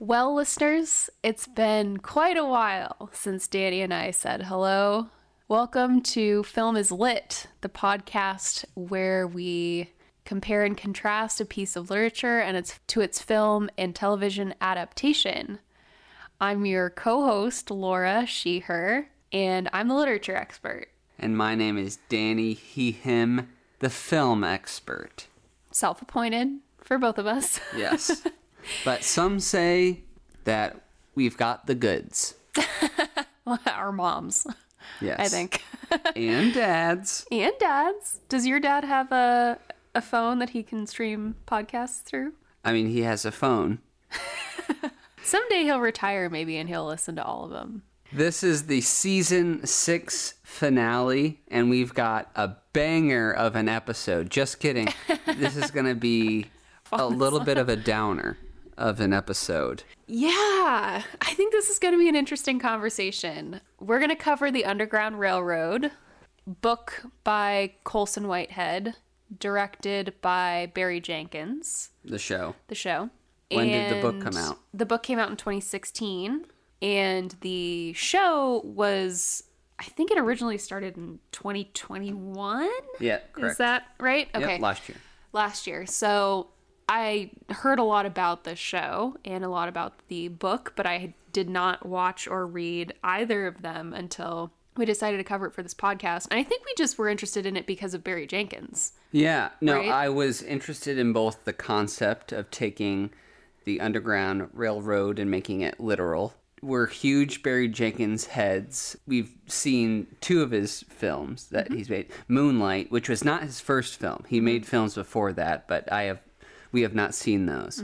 Well, listeners, it's been quite a while since Danny and I said hello. Welcome to Film is Lit, the podcast where we compare and contrast a piece of literature and its to its film and television adaptation. I'm your co-host, Laura, she, her, and I'm the literature expert. And my name is Danny, he, him, the film expert. Self-appointed for both of us. Yes. but some say that we've got the goods. Our moms, Yes. I think. and dads. and dads. Does your dad have a a phone that he can stream podcasts through? I mean, he has a phone. Someday he'll retire maybe and he'll listen to all of them. This is the season six finale, and we've got a banger of an episode. Just kidding. this is going to be a little bit of a downer of an episode. Yeah, I think this is going to be an interesting conversation. We're going to cover The Underground Railroad, book by Colson Whitehead, directed by Barry Jenkins, The show. the show. When did the book come out? The book came out in 2016, and the show was, I think it originally started in 2021. Yeah, correct. Is that right? Yep, Okay. last year. last year. So I heard a lot about the show and a lot about the book, but I did not watch or read either of them until we decided to cover it for this podcast. And I think we just were interested in it because of Barry Jenkins. Yeah, no, Right? I was interested in both the concept of taking the Underground Railroad and making it literal. We're huge Barry Jenkins heads. We've seen two of his films that mm-hmm. he's made. Moonlight, which was not his first film. He mm-hmm. made films before that, but I have we have not seen those.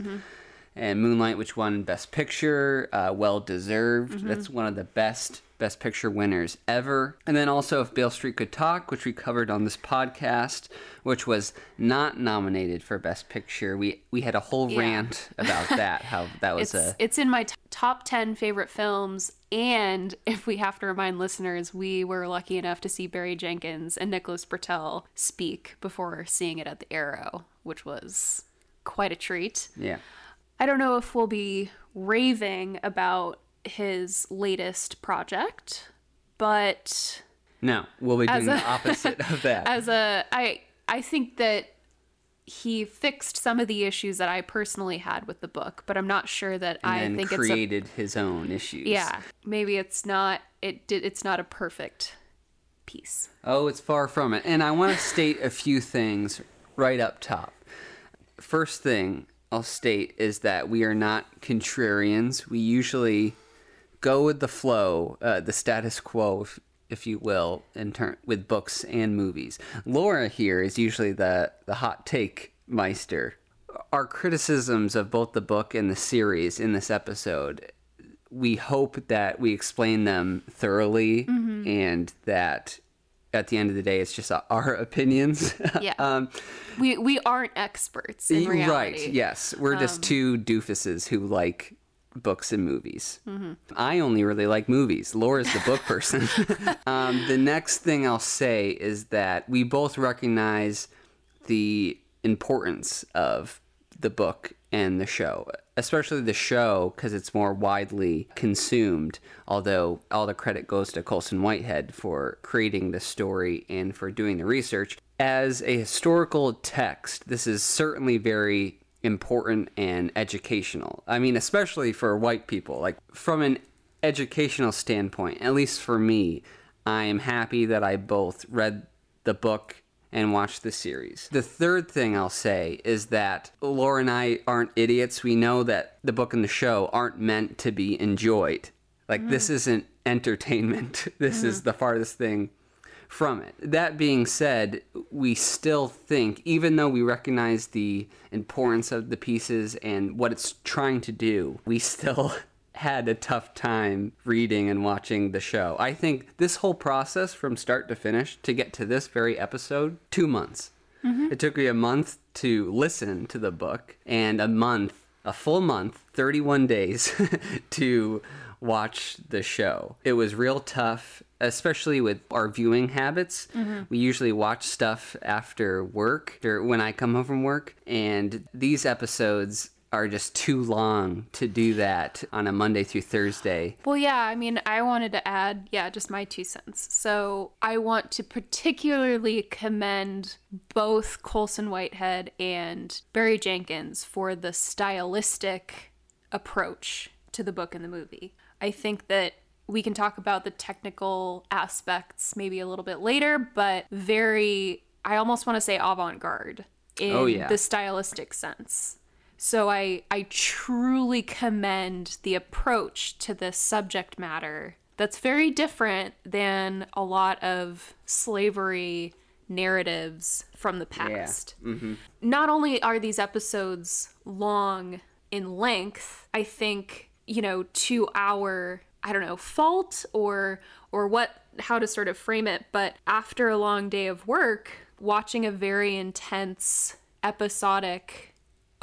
And Moonlight, which won Best Picture, uh, well deserved. That's one of the best Best Picture winners ever. And then also If Beale Street Could Talk, which we covered on this podcast, which was not nominated for Best Picture. We we had a whole Yeah. rant about that. How that was It's a it's in my t- top 10 favorite films and if we have to remind listeners, we were lucky enough to see Barry Jenkins and Nicholas Britell speak before seeing it at the Arrow, which was quite a treat. yeah. I don't know if we'll be raving about his latest project, but No, we'll be doing As the opposite of that. as a I I think that he fixed some of the issues that I personally had with the book, but I'm not sure that I and think it's a created his own issues. yeah, maybe it's not it did it's not a perfect piece. Oh, it's far from it. And I want to state a few things right up top. First thing I'll state is that we are not contrarians. We usually go with the flow, uh, the status quo, if, if you will, in turn with books and movies. Laura here is usually the the hot take meister. Our criticisms of both the book and the series in this episode we hope that we explain them thoroughly and that at the end of the day it's just our opinions. Yeah. um We we aren't experts in reality. right yes. We're just two doofuses who like books and movies. I only really like movies. Laura's the book person. Um, the next thing i'll say is that we both recognize the importance of the book and the show, especially the show because it's more widely consumed. Although all the credit goes to Colson Whitehead for creating the story and for doing the research. As a historical text, this is certainly very important and educational. I mean, especially for white people. Like, from an educational standpoint, at least for me, I am happy that I both read the book and watch the series. The third thing I'll say is that Laura and I aren't idiots. We know that the book and the show aren't meant to be enjoyed. Like, mm-hmm. this isn't entertainment. This is mm-hmm. the farthest thing from it. That being said, we still think, even though we recognize the importance of the pieces and what it's trying to do, we still had a tough time reading and watching the show. I think this whole process from start to finish to get to this very episode, two months. Mm-hmm. It took me a month to listen to the book and a month, a full month, 31 days to watch the show. It was real tough, especially with our viewing habits. Mm-hmm. We usually watch stuff after work or when I come home from work, and these episodes are just too long to do that on a Monday through Thursday. Well, yeah, I mean, I wanted to add, yeah, just my two cents. So I want to particularly commend both Colson Whitehead and Barry Jenkins for the stylistic approach to the book and the movie. I think that we can talk about the technical aspects maybe a little bit later, but very, I almost want to say avant garde in Oh, yeah. the stylistic sense. So I I truly commend the approach to this subject matter that's very different than a lot of slavery narratives from the past. Mm-hmm. Not only are these episodes long in length, I think, you know, to our I don't know, fault or or what how to sort of frame it, but after a long day of work, watching a very intense episodic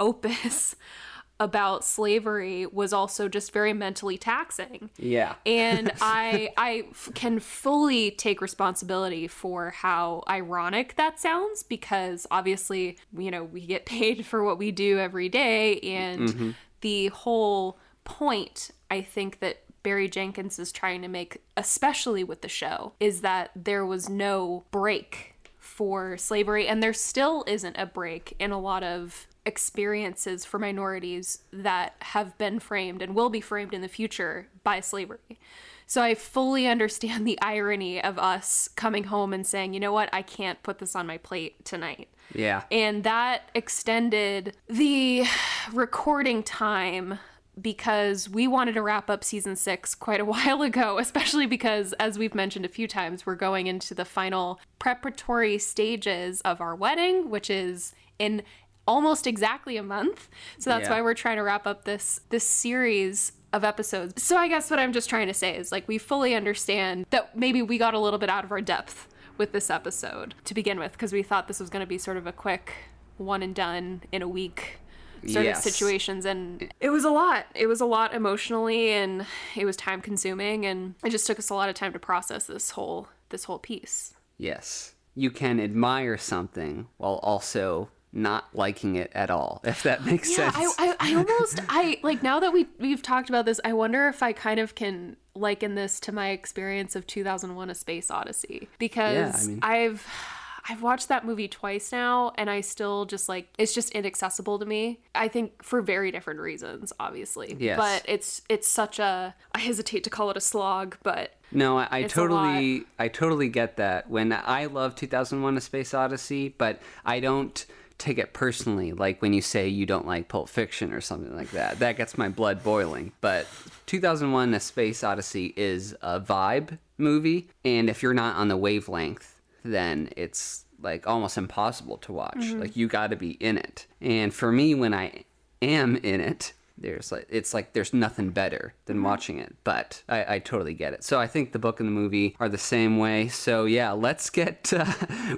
opus about slavery was also just very mentally taxing. Yeah. and I I f- can fully take responsibility for how ironic that sounds because obviously you know we get paid for what we do every day. And mm-hmm. the whole point I think that Barry Jenkins is trying to make especially with the show is that there was no break for slavery. And there still isn't a break in a lot of experiences for minorities that have been framed and will be framed in the future by slavery. So I fully understand the irony of us coming home and saying, you know what, I can't put this on my plate tonight. Yeah. And that extended the recording time because we wanted to wrap up season six quite a while ago, especially because, as we've mentioned a few times, we're going into the final preparatory stages of our wedding, which is in almost exactly a month. So that's Yeah. why we're trying to wrap up this this series of episodes. So I guess what I'm just trying to say is like we fully understand that maybe we got a little bit out of our depth with this episode to begin with because we thought this was going to be sort of a quick one and done in a week sort Yes. of situations and it was a lot it was a lot emotionally and it was time consuming and it just took us a lot of time to process this whole this whole piece Yes. You can admire something while also not liking it at all, if that makes yeah sense. I, I, I almost i like now that we we've talked about this i wonder if i kind of can liken this to my experience of 2001 a space odyssey because mean- i've I've watched that movie twice now and I still just like it's just inaccessible to me. I think for very different reasons, obviously. Yes. But it's it's such a I hesitate to call it a slog, but No, I, I totally, I totally get that. When I love 2001: A Space Odyssey, but I don't take it personally. Like when you say you don't like Pulp Fiction or something like that, that gets my blood boiling. But 2001: A Space Odyssey is a vibe movie, and if you're not on the wavelength, then it's like almost impossible to watch. Mm-hmm. Like you got to be in it. And for me, when I am in it, there's like it's like there's nothing better than watching it but I, I totally get it so i think the book and the movie are the same way so yeah let's get uh,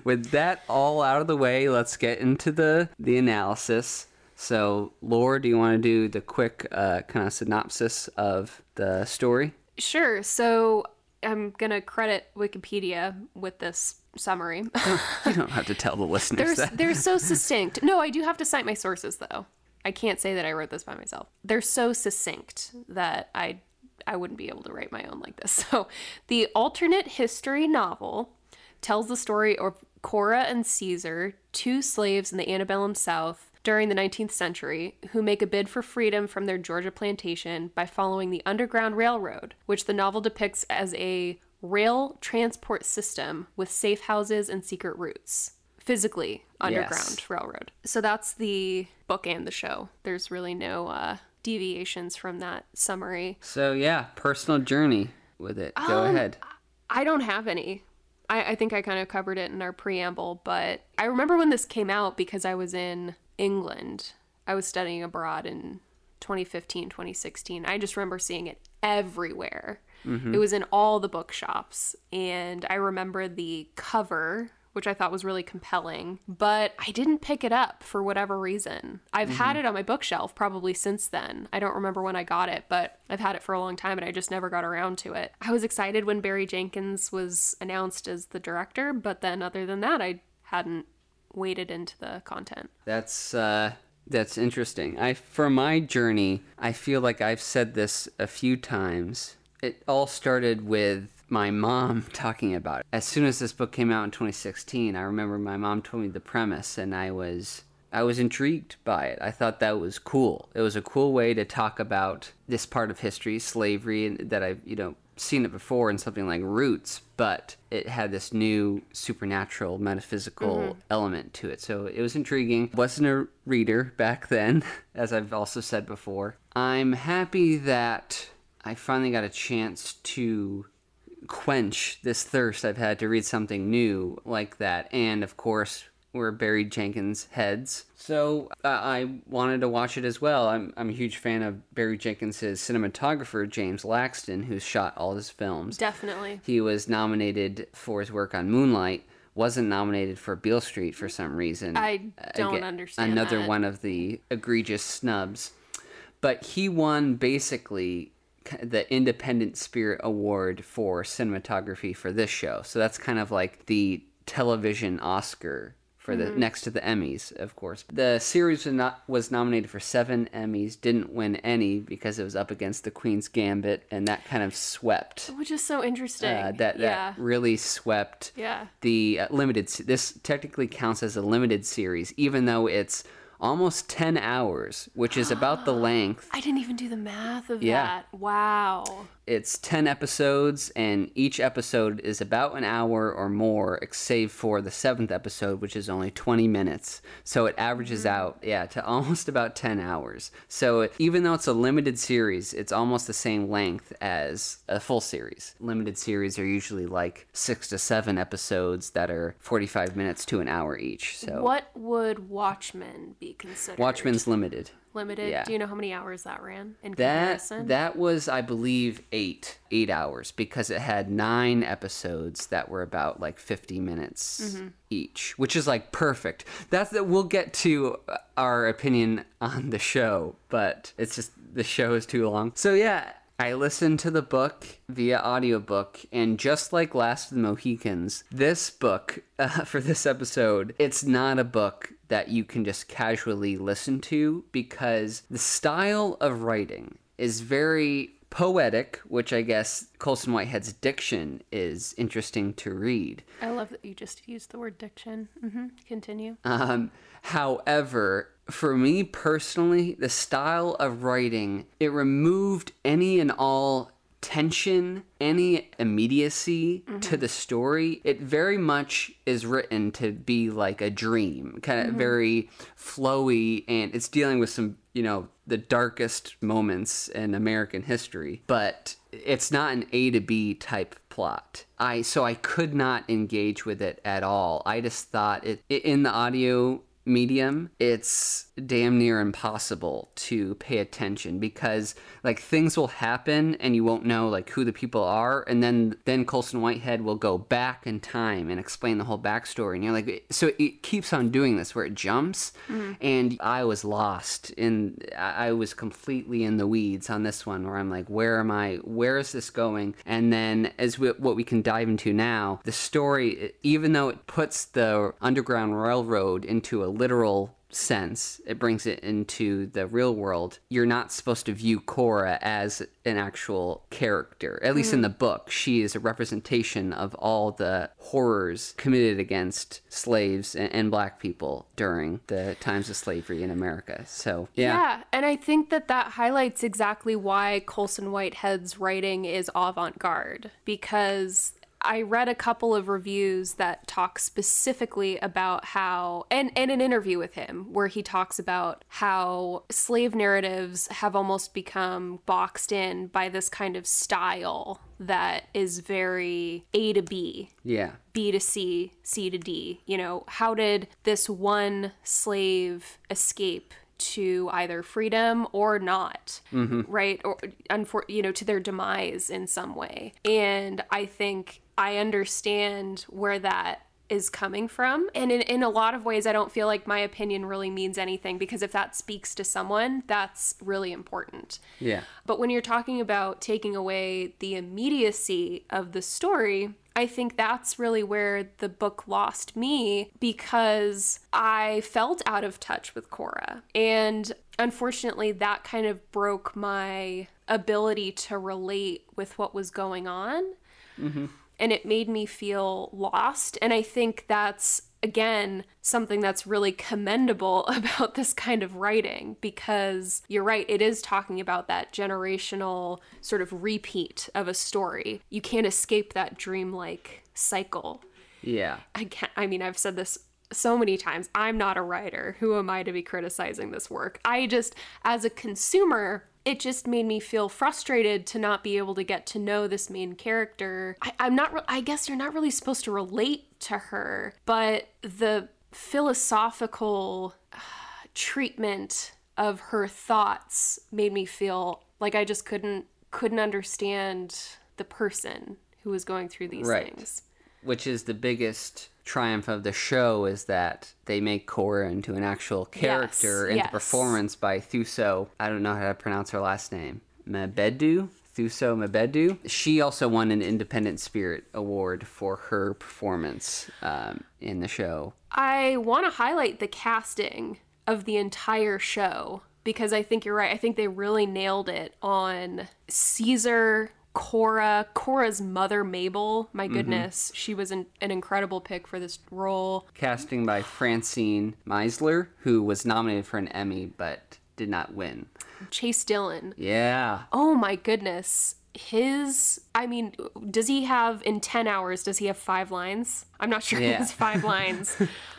with that all out of the way let's get into the the analysis so laura do you want to do the quick uh, kind of synopsis of the story Sure. So I'm going to credit Wikipedia with this summary. you don't have to tell the listeners they're, that they're so succinct. No, I do have to cite my sources though. I can't say that I wrote this by myself. They're so succinct that I I wouldn't be able to write my own like this. So, the alternate history novel tells the story of Cora and Caesar, two slaves in the antebellum South during the 19th century, who make a bid for freedom from their Georgia plantation by following the Underground Railroad, which the novel depicts as a rail transport system with safe houses and secret routes. Physically, underground Yes. railroad. So that's the book and the show. There's really no uh, deviations from that summary. so yeah personal journey with it go Um, ahead I don't have any. I, I think I kind of covered it in our preamble, but I remember when this came out because I was in England. I was studying abroad in 2015, 2016. I just remember seeing it everywhere. It was in all the bookshops. And I remember the cover, which I thought was really compelling, but I didn't pick it up for whatever reason. I've had it on my bookshelf probably since then. I don't remember when I got it, but I've had it for a long time and I just never got around to it. I was excited when Barry Jenkins was announced as the director, but then other than that, I hadn't waded into the content. That's uh That's interesting. I for my journey, I feel like I've said this a few times. It all started with my mom talking about it. As soon as this book came out in 2016, I remember my mom told me the premise and I was I was intrigued by it. I thought that was cool. It was a cool way to talk about this part of history, slavery, and that I've, you know, seen it before in something like Roots, but it had this new supernatural, metaphysical mm-hmm. element to it. So it was intriguing. Wasn't a reader back then, as I've also said before. I'm happy that I finally got a chance to quench this thirst I've had to read something new like that. And of course, we're Barry Jenkins heads. So uh, I wanted to watch it as well. I'm, I'm a huge fan of Barry Jenkins' cinematographer, James Laxton, who's shot all his films. Definitely. He was nominated for his work on Moonlight, wasn't nominated for Beale Street for some reason. I don't Again, understand. Another that. one of the egregious snubs. But he won basically the Independent Spirit Award for cinematography for this show. So that's kind of like the television Oscar for the mm-hmm. next to the Emmys, of course. The series was not was nominated for seven Emmys, didn't win any because it was up against The Queen's Gambit, and that kind of swept. Which is so interesting. Uh, that yeah. that really swept. Yeah. The uh, limited. This technically counts as a limited series, even though it's almost 10 hours, which is about the length. I didn't even do the math of yeah. that. Wow. It's 10 episodes, and each episode is about an hour or more, save for the seventh episode, which is only 20 minutes. So it averages mm-hmm. out, yeah, to almost about 10 hours. So even though it's a limited series, it's almost the same length as a full series. Limited series are usually like six to seven episodes that are 45 minutes to an hour each. So what would Watchmen be considered? Watchmen's limited limited. Yeah. Do you know how many hours that ran in that, comparison? That was, I believe, eight eight hours because it had nine episodes that were about like 50 minutes mm-hmm. each, which is like perfect. That's that we'll get to our opinion on the show, but it's just the show is too long. So yeah, I listened to the book via audiobook, and just like Last of the Mohicans, this book uh, for this episode, it's not a book that you can just casually listen to because the style of writing is very poetic, which I guess Colson Whitehead's diction is interesting to read. I love that you just used the word diction. Mm-hmm. Continue. Um, however, for me personally, the style of writing it removed any and all tension, any immediacy mm-hmm. to the story. It very much is written to be like a dream, kind of mm-hmm. very flowy, and it's dealing with some, you know, the darkest moments in American history, but it's not an A to B type plot. I so I could not engage with it at all. I just thought it, it in the audio medium, it's damn near impossible to pay attention because like things will happen and you won't know like who the people are and then then Colson Whitehead will go back in time and explain the whole backstory and you're like so it keeps on doing this where it jumps mm-hmm. and I was lost in I was completely in the weeds on this one where I'm like where am I where is this going and then as we, what we can dive into now the story even though it puts the underground railroad into a literal sense, it brings it into the real world. You're not supposed to view Cora as an actual character. At least mm. in the book, she is a representation of all the horrors committed against slaves and, and, black people during the times of slavery in America. So, yeah. Yeah, and I think that that highlights exactly why Colson Whitehead's writing is avant-garde because I read a couple of reviews that talk specifically about how, and, and an interview with him where he talks about how slave narratives have almost become boxed in by this kind of style that is very A to B. Yeah. B to C, C to D. You know, how did this one slave escape to either freedom or not, mm-hmm. right? Or unfor- you know, to their demise in some way. And I think I understand where that is coming from. And in, in a lot of ways, I don't feel like my opinion really means anything because if that speaks to someone, that's really important. Yeah. But when you're talking about taking away the immediacy of the story, I think that's really where the book lost me because I felt out of touch with Cora. And unfortunately, that kind of broke my ability to relate with what was going on. Mm-hmm. And it made me feel lost. And I think that's again, something that's really commendable about this kind of writing because you're right, it is talking about that generational sort of repeat of a story. You can't escape that dreamlike cycle. Yeah. I can't, I mean, I've said this so many times. I'm not a writer. Who am I to be criticizing this work? I just, as a consumer, it just made me feel frustrated to not be able to get to know this main character. I, am not, re- I guess you're not really supposed to relate to her, but the philosophical uh, treatment of her thoughts made me feel like I just couldn't couldn't understand the person who was going through these right. things. Which is the biggest triumph of the show is that they make Cora into an actual character yes, into yes. performance by Thuso. I don't know how to pronounce her last name. Mbedu? Thuso Mbedu. She also won an Independent Spirit Award for her performance um, in the show. I want to highlight the casting of the entire show because I think you're right. I think they really nailed it on Caesar Cora, Cora's mother, Mabel. My mm-hmm. goodness, mm-hmm. she was an, an, incredible pick for this role. Casting by Francine Maisler, who was nominated for an Emmy but did not win. Chase Dillon. Yeah. Oh my goodness. His, I mean, does he have in 10 hours, does he have five lines? I'm not sure yeah. he has five lines,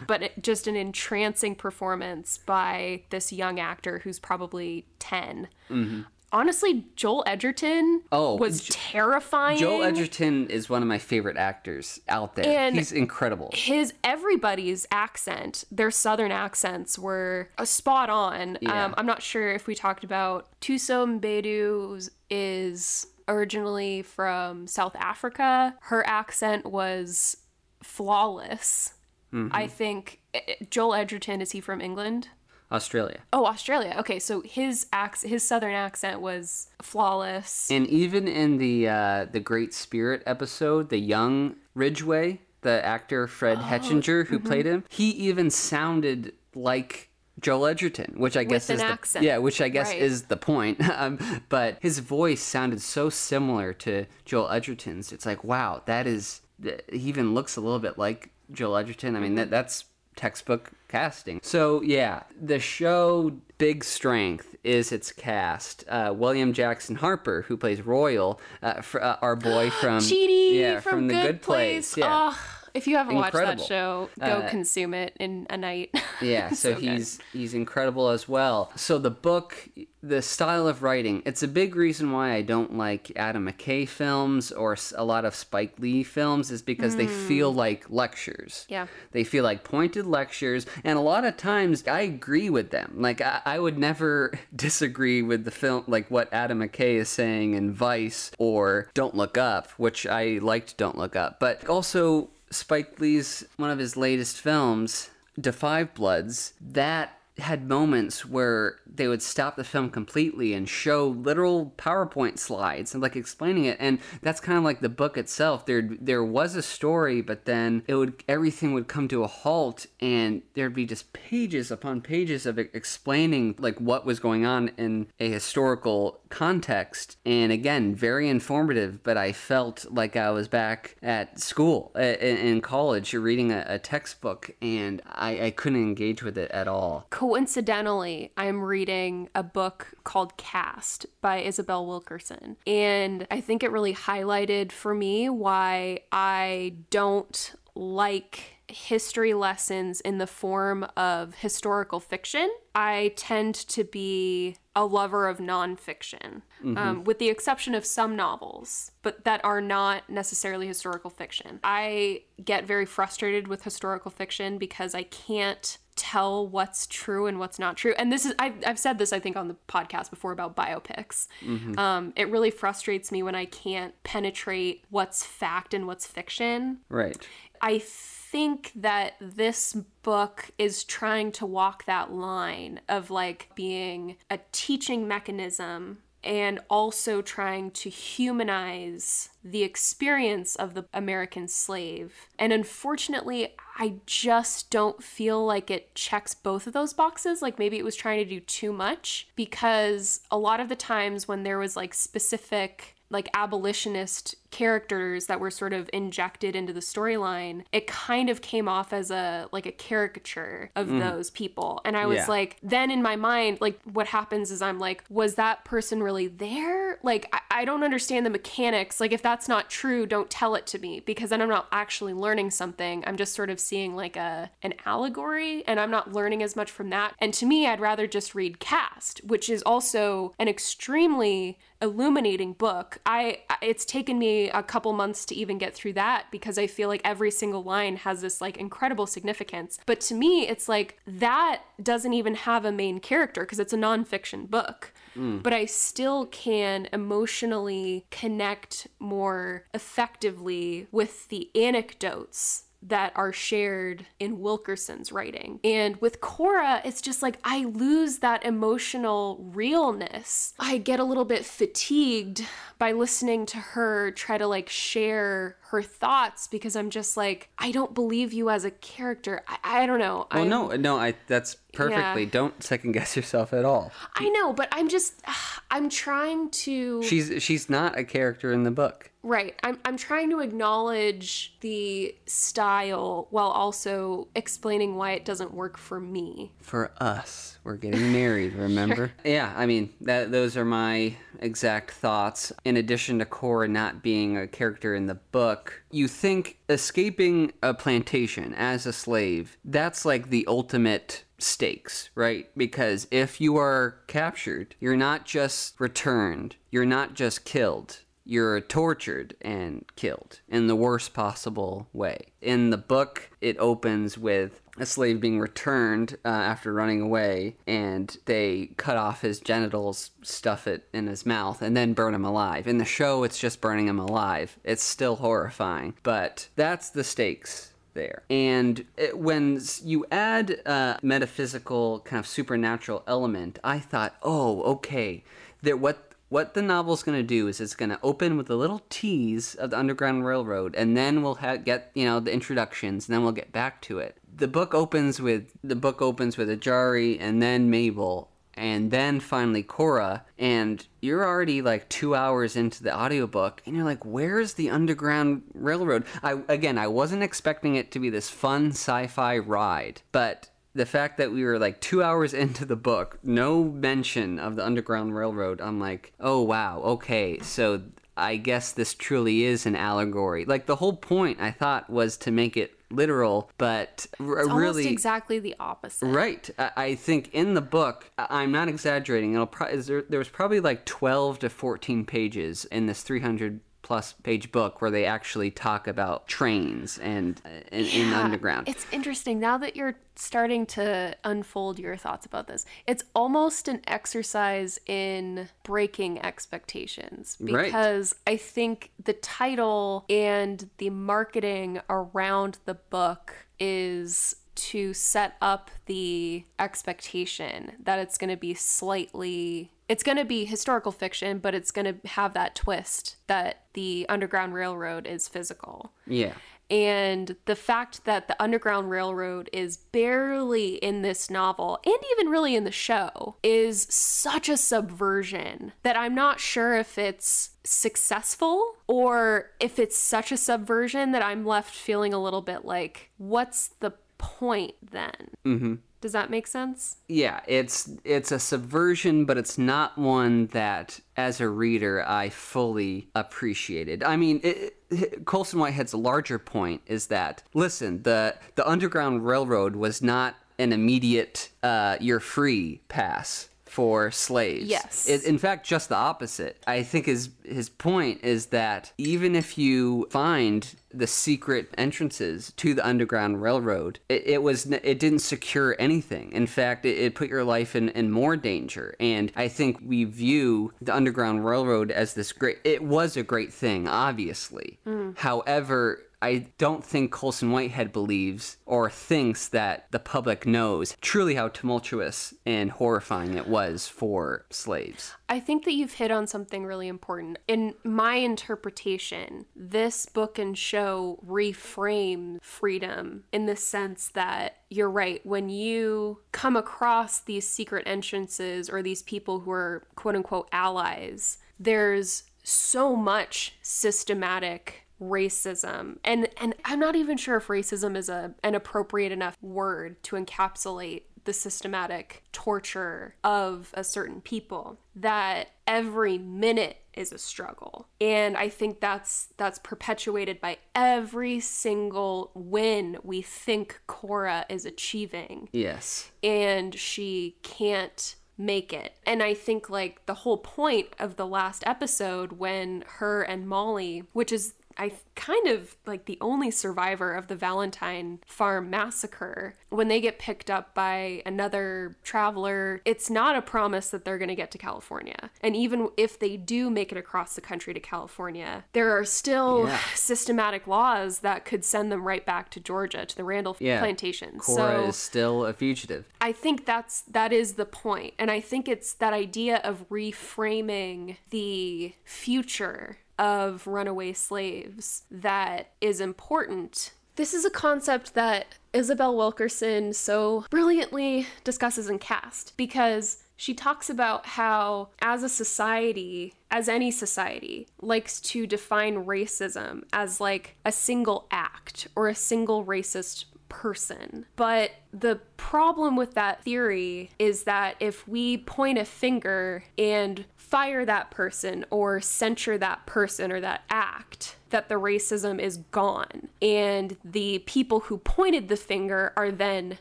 but it, just an entrancing performance by this young actor who's probably 10. Mm-hmm honestly, Joel Edgerton oh, was terrifying. Joel Edgerton is one of my favorite actors out there. And He's incredible. His everybody's accent, their southern accents were spot on. Yeah. Um, I'm not sure if we talked about Thuso Bedu is originally from South Africa. Her accent was flawless. Mm-hmm. I think eh, eh, Joel Edgerton is he from England? Australia. Oh, Australia. Okay, so his ac- his southern accent was flawless. And even in the uh, the Great Spirit episode, the young Ridgeway, the actor Fred oh, Hechinger who mm-hmm. played him, he even sounded like Joel Edgerton, which I guess With is the, accent. yeah, which I guess right. is the point. Um, but his voice sounded so similar to Joel Edgerton's. It's like, wow, that is. He even looks a little bit like Joel Edgerton. I mean, that that's textbook casting. So yeah, the show big strength is its cast. Uh, William Jackson Harper, who plays Royal, uh, fr- uh, our boy from Chidi yeah from, from The Good, Good Place. Place. Yeah. Oh if you haven't incredible. watched that show, go uh, consume it in a night. yeah, so, so he's he's incredible as well. So the book, the style of writing, it's a big reason why I don't like Adam McKay films or a lot of Spike Lee films is because mm. they feel hmm. like lectures. Yeah. They feel like pointed lectures, and a lot of times I agree with them. Like I, I would never disagree with the film, like what Adam McKay is saying in Vice or Don't Look Up, which I liked Don't Look Up, but also Spike Lee's one of his latest films, 5 Bloods, that had moments where they would stop the film completely and show literal PowerPoint slides and like explaining it. And that's kind of like the book itself. There there was a story, but then it would everything would come to a halt and there'd be just pages upon pages of explaining like what was going on in a historical context. And again, very informative, but I felt like I was back at school uh, in college reading a, textbook and I, I couldn't engage with it at all coincidentally, I'm reading a book called Caste by Isabel Wilkerson. And I think it really highlighted for me why I don't like history lessons in the form of historical fiction. I tend to be a lover of nonfiction, mm-hmm. um, with the exception of some novels, but that are not necessarily historical fiction. I get very frustrated with historical fiction because I can't tell what's true and what's not true. And this is I've, I've said this I think on the podcast before about biopics. Mm-hmm. Um, it really frustrates me when I can't penetrate what's fact and what's fiction. Right. I think that this book is trying to walk that line of like being a teaching mechanism and also trying to humanize the experience of the American slave. And unfortunately, I just don't feel like it checks both of those boxes. Like maybe it was trying to do too much because a lot of the times when there was like specific like abolitionist characters that were sort of injected into the storyline it kind of came off as a like a caricature of mm. those people. And i was yeah. like then in my mind like what happens is i'm like was that person really there? Like I, I don't understand the mechanics. Like if that's not true don't tell it to me because then i'm not actually learning something. I'm just sort of seeing like a an allegory and i'm not learning as much from that. And to me i'd rather just read Caste, which is also an extremely illuminating book. I it's taken me a couple months to even get through that because I feel like every single line has this like incredible significance. But to me, it's like that doesn't even have a main character because it's a nonfiction book. Mm. But I still can emotionally connect more effectively with the anecdotes that are shared in Wilkerson's writing. And with Cora, it's just like I lose that emotional realness. I get a little bit fatigued by listening to her try to like share her thoughts because I'm just like, I don't believe you as a character. I, I don't know. Well, I'm, no, no, I that's perfectly. Yeah. Don't second guess yourself at all. I know, but I'm just, I'm trying to. She's she's not a character in the book. Right. I'm, I'm trying to acknowledge the style while also explaining why it doesn't work for me. For us. We're getting married, remember? sure. Yeah, I mean, that those are my exact thoughts. In addition to Cora not being a character in the book, you think escaping a plantation as a slave, that's like the ultimate stakes, right? Because if you are captured, you're not just returned, you're not just killed you're tortured and killed in the worst possible way. In the book, it opens with a slave being returned uh, after running away, and they cut off his genitals, stuff it in his mouth, and then burn him alive. In the show, it's just burning him alive. It's still horrifying, but that's the stakes there. And it, when you add a metaphysical kind of supernatural element, I thought, oh, okay, that what what the novel's going to do is it's going to open with a little tease of the Underground Railroad, and then we'll ha- get you know the introductions, and then we'll get back to it. The book opens with the book opens with Ajarry, and then Mabel, and then finally Cora, and you're already like two hours into the audiobook, and you're like, "Where's the Underground Railroad?" I again, I wasn't expecting it to be this fun sci-fi ride, but the fact that we were like two hours into the book, no mention of the Underground Railroad, I'm like, oh wow, okay, so I guess this truly is an allegory. Like the whole point, I thought, was to make it literal, but r- it's really exactly the opposite. Right. I-, I think in the book, I- am not exaggerating. It'll pro- there, there was probably like 12 to 14 pages in this 300 plus page book where they actually talk about trains and uh, in, yeah, in the underground. It's interesting now that you're starting to unfold your thoughts about this. It's almost an exercise in breaking expectations because right. I think the title and the marketing around the book is to set up the expectation that it's going to be slightly it's going to be historical fiction, but it's going to have that twist that the Underground Railroad is physical. Yeah. And the fact that the Underground Railroad is barely in this novel and even really in the show is such a subversion that I'm not sure if it's successful or if it's such a subversion that I'm left feeling a little bit like, what's the point then? Mm-hmm. Does that make sense? Yeah, it's it's a subversion, but it's not one that, as a reader, I fully appreciated. I mean, it, it, Colson Whitehead's larger point is that listen, the the Underground Railroad was not an immediate uh, "you're free" pass for slaves. Yes. It, in fact, just the opposite. I think his his point is that even if you find the secret entrances to the underground railroad, it, it was it didn't secure anything. In fact, it, it put your life in, in more danger. And I think we view the underground railroad as this great. It was a great thing, obviously. Mm. However, I don't think Colson Whitehead believes or thinks that the public knows truly how tumultuous and horrifying it was for slaves. I think that you've hit on something really important. In my interpretation, this book and show reframe freedom in the sense that you're right. When you come across these secret entrances or these people who are quote unquote allies, there's so much systematic racism. And and I'm not even sure if racism is a an appropriate enough word to encapsulate the systematic torture of a certain people that every minute is a struggle. And i think that's that's perpetuated by every single win we think cora is achieving. Yes. And she can't make it. And I think like the whole point of the last episode when her and Molly, which is I kind of like the only survivor of the Valentine Farm massacre. When they get picked up by another traveler, it's not a promise that they're going to get to California. And even if they do make it across the country to California, there are still yeah. systematic laws that could send them right back to Georgia to the Randall yeah. plantation. Cora so is still a fugitive. I think that's that is the point. And I think it's that idea of reframing the future of runaway slaves that is important. This is a concept that Isabel Wilkerson so brilliantly discusses in Caste because she talks about how, as a society, as any society, likes to define racism as like a single act or a single racist person. But the problem with that theory is that if we point a finger and fire that person or censure that person or that act, that the racism is gone. And the people who pointed the finger are then,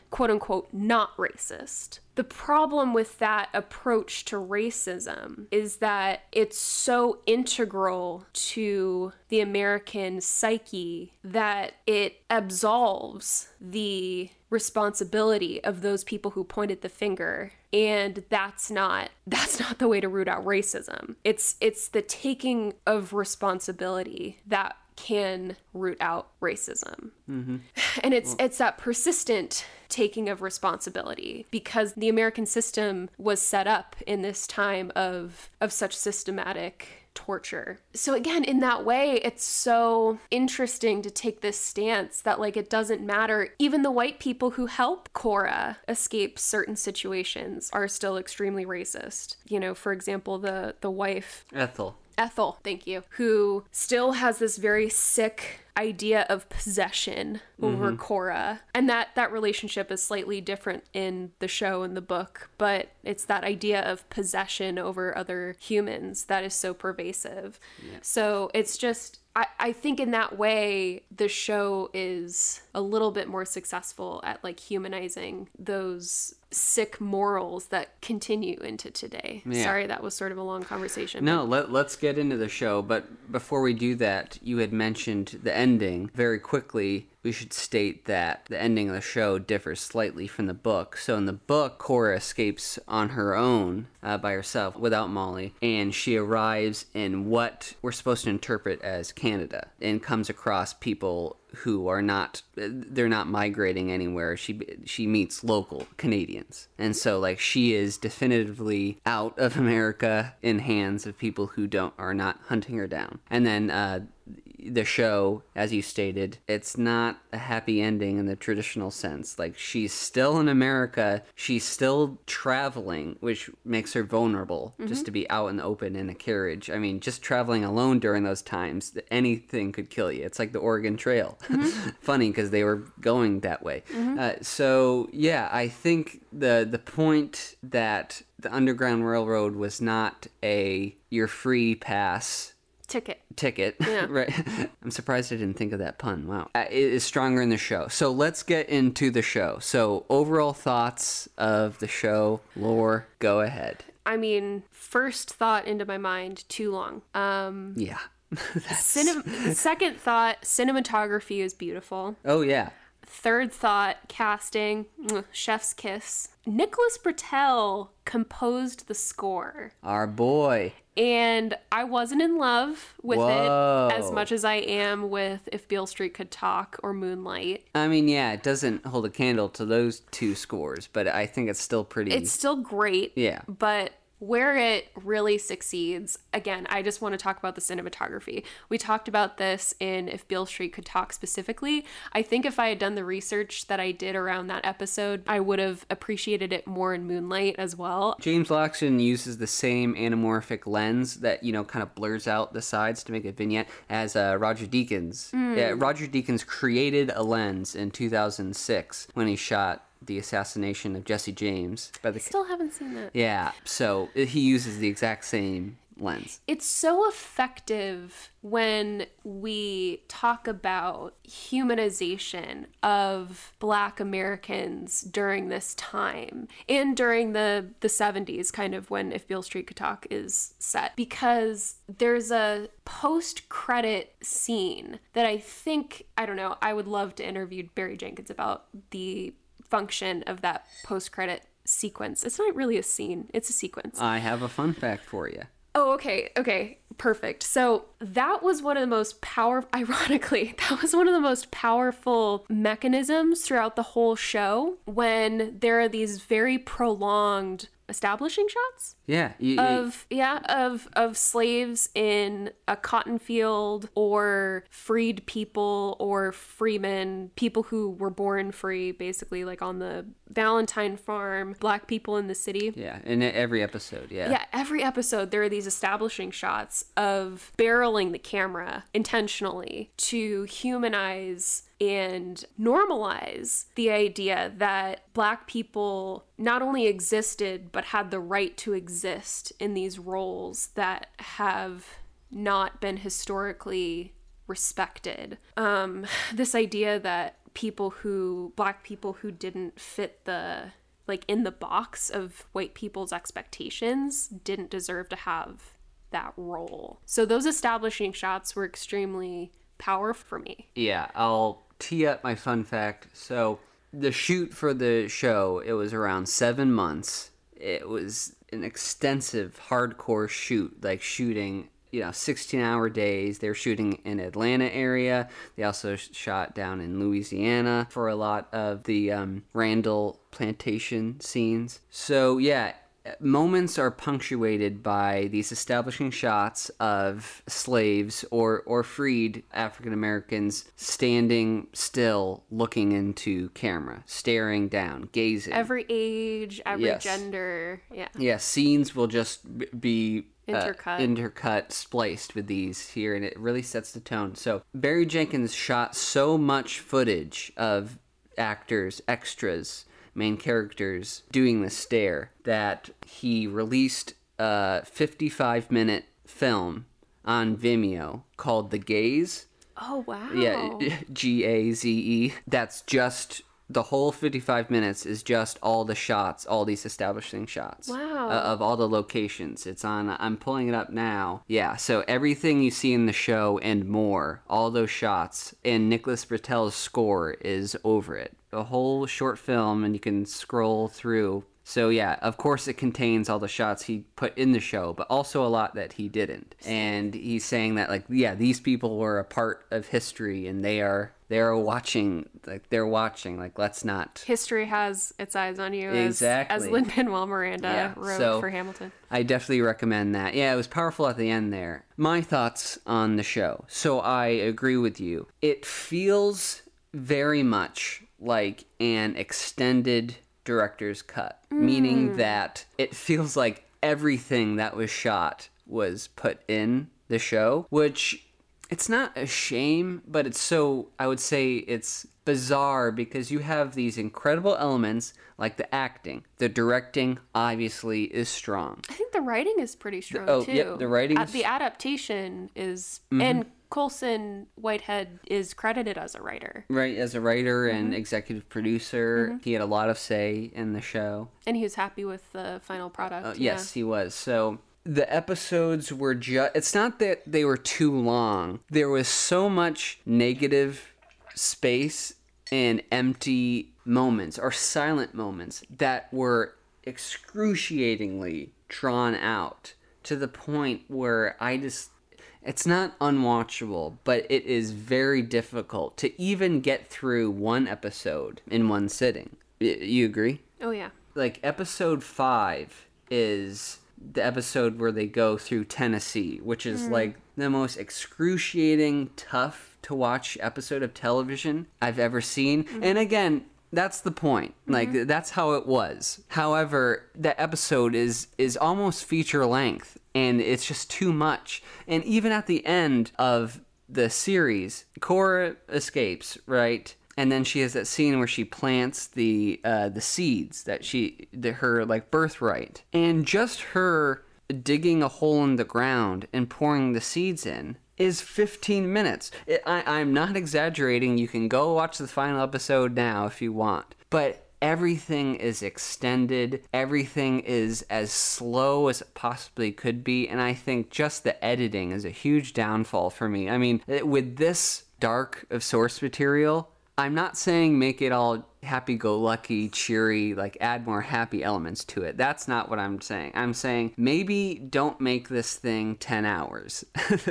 quote unquote, not racist. The problem with that approach to racism is that it's so integral to the American psyche that it absolves the responsibility of those people who pointed the finger. And that's not that's not the way to root out racism. It's it's the taking of responsibility that can root out racism. Mm-hmm. And it's well. it's that persistent taking of responsibility because the American system was set up in this time of of such systematic torture. So again, in that way, it's so interesting to take this stance that like it doesn't matter. Even the white people who help Cora escape certain situations are still extremely racist. You know, for example, the the wife Ethel Ethel, thank you, who still has this very sick idea of possession over mm-hmm. Cora. And that that relationship is slightly different in the show and the book, but it's that idea of possession over other humans that is so pervasive. Yeah. So it's just I, I think in that way the show is a little bit more successful at like humanizing those sick morals that continue into today. Yeah. Sorry, that was sort of a long conversation. No, let, let's get into the show. But before we do that, you had mentioned the ending very quickly we should state that the ending of the show differs slightly from the book. So in the book, Cora escapes on her own uh, by herself without Molly, and she arrives in what we're supposed to interpret as Canada and comes across people who are not they're not migrating anywhere. She she meets local canadians. And so like she is definitively out of america in hands of people who don't are not hunting her down. And then uh, the show, as you stated, it's not a happy ending in the traditional sense. Like she's still in America, she's still traveling, which makes her vulnerable mm-hmm. just to be out in the open in a carriage. I mean, just traveling alone during those times, anything could kill you. It's like the Oregon Trail. Mm-hmm. Funny because they were going that way. Mm-hmm. Uh, so yeah, I think the the point that the Underground Railroad was not a your free pass ticket. Ticket. Yeah. right. I'm surprised i didn't think of that pun. Wow. Uh, it is stronger in the show. So let's get into the show. So overall thoughts of the show. Lore go ahead. I mean first thought into my mind too long. Um yeah. Cinem- second thought cinematography is beautiful. Oh yeah third thought casting, chef's kiss. Nicholas Britell composed the score. Our boy. And I wasn't in love with Whoa. it as much as I am with If Beale Street Could Talk or Moonlight. I mean, yeah, it doesn't hold a candle to those two scores, but I think it's still pretty. It's still great. Yeah. But where it really succeeds, again, I just want to talk about the cinematography. We talked about this in If Beale Street Could Talk specifically. I think if I had done the research that I did around that episode, I would have appreciated it more in Moonlight as well. James Laxton uses the same anamorphic lens that you know kind of blurs out the sides to make a vignette as uh, Roger Deakins. Yeah, Roger Deakins created a lens in 2006 when he shot the assassination of Jesse James by the Still haven't seen that. yeah. So uh, he uses the exact same lens. It's so effective when we talk about humanization of black Americans during this time and during the the 70s kind of when if Beale Street Could Talk is set because there's a post credit scene that I think I don't know I would love to interview Barry Jenkins about the function of that post credit sequence. It's not really a scene, it's a sequence. I have a fun fact for you. Oh, okay, okay, perfect. So that was one of the most powerful, ironically, that was one of the most powerful mechanisms throughout the whole show when there are these very prolonged establishing shots Yeah. you- you- of yeah of of slaves in a cotton field or freed people or freemen people who were born free basically like on the valentine farm black people in the city yeah. In every episode. Yeah. yeah, every episode there are these establishing shots of barreling the camera intentionally to humanize and normalize the idea that black people not only existed but had the right to exist in these roles that have not been historically respected. Um, this idea that people who, black people who didn't fit the, like in the box of white people's expectations, didn't deserve to have that role. So those establishing shots were extremely powerful for me. Yeah, I'll tee up my fun fact. So, the shoot for the show, it was around seven months. It was an extensive, hardcore shoot, like shooting, you know, 16 hour days. They were shooting in Atlanta area. They also shot down in Louisiana for a lot of the um, Randall plantation scenes. So, yeah, moments are punctuated by these establishing shots of slaves or, or freed African Americans standing still, looking into camera, staring down, gazing. Every age, every Yes. gender, yeah. yeah, scenes will just b- uh, Intercut. intercut, spliced with these here, and it really sets the tone. So Barry Jenkins shot so much footage of actors, extras, main characters doing the stare that he released a 55 minute film on Vimeo called The Gaze. Oh wow. Yeah, G A Z E. That's just the whole 55 minutes is just all the shots, all these establishing shots. Wow. uh, of all the locations. It's on, I'm pulling it up now. Yeah, so everything you see in the show and more, all those shots, and Nicholas Britell's score is over it. A whole short film, and you can scroll through. So yeah, of course it contains all the shots he put in the show, but also a lot that he didn't. And he's saying that like yeah, these people were a part of history and they are they are watching like they're watching like let's not History has its eyes on you, as, Exactly. as Lin Manuel Miranda Yeah, wrote so- for Hamilton. I definitely recommend that. Yeah, it was powerful at the end there. My thoughts on the show. So I agree with you. It feels very much like an extended director's cut, meaning that it feels like everything that was shot was put in the show, which it's not a shame, but it's so, I would say it's bizarre because you have these incredible elements like the acting. The directing obviously is strong. I think the writing is pretty strong oh, too. yep, the writing Uh, the adaptation is, Mm-hmm. and Colson Whitehead is credited as a writer, Right, as a writer and executive producer, he had a lot of say in the show. and he was happy with the final product. Uh, yeah. Yes, he was. So the episodes were just. It's not that they were too long. There was so much negative space and empty moments or silent moments that were excruciatingly drawn out to the point where I just it's not unwatchable, but it is very difficult to even get through one episode in one sitting. Y- you agree? Oh yeah. Like episode 5 is the episode where they go through Tennessee, which is mm. like the most excruciating, tough to watch episode of television I've ever seen. Mm. And again, that's the point. Like that's how it was. However, that episode is is almost feature length and it's just too much. And even at the end of the series, Cora escapes, right? And then she has that scene where she plants the uh, the seeds that she the, her like birthright, and just her digging a hole in the ground and pouring the seeds in is 15 minutes. It, I, I'm not exaggerating. You can go watch the final episode now if you want, but everything is extended everything is as slow as it possibly could be and i think just the editing is a huge downfall for me i mean with this dark of source material i'm not saying make it all happy-go-lucky cheery like add more happy elements to it. That's not what i'm saying. I'm saying maybe don't make this thing 10 hours.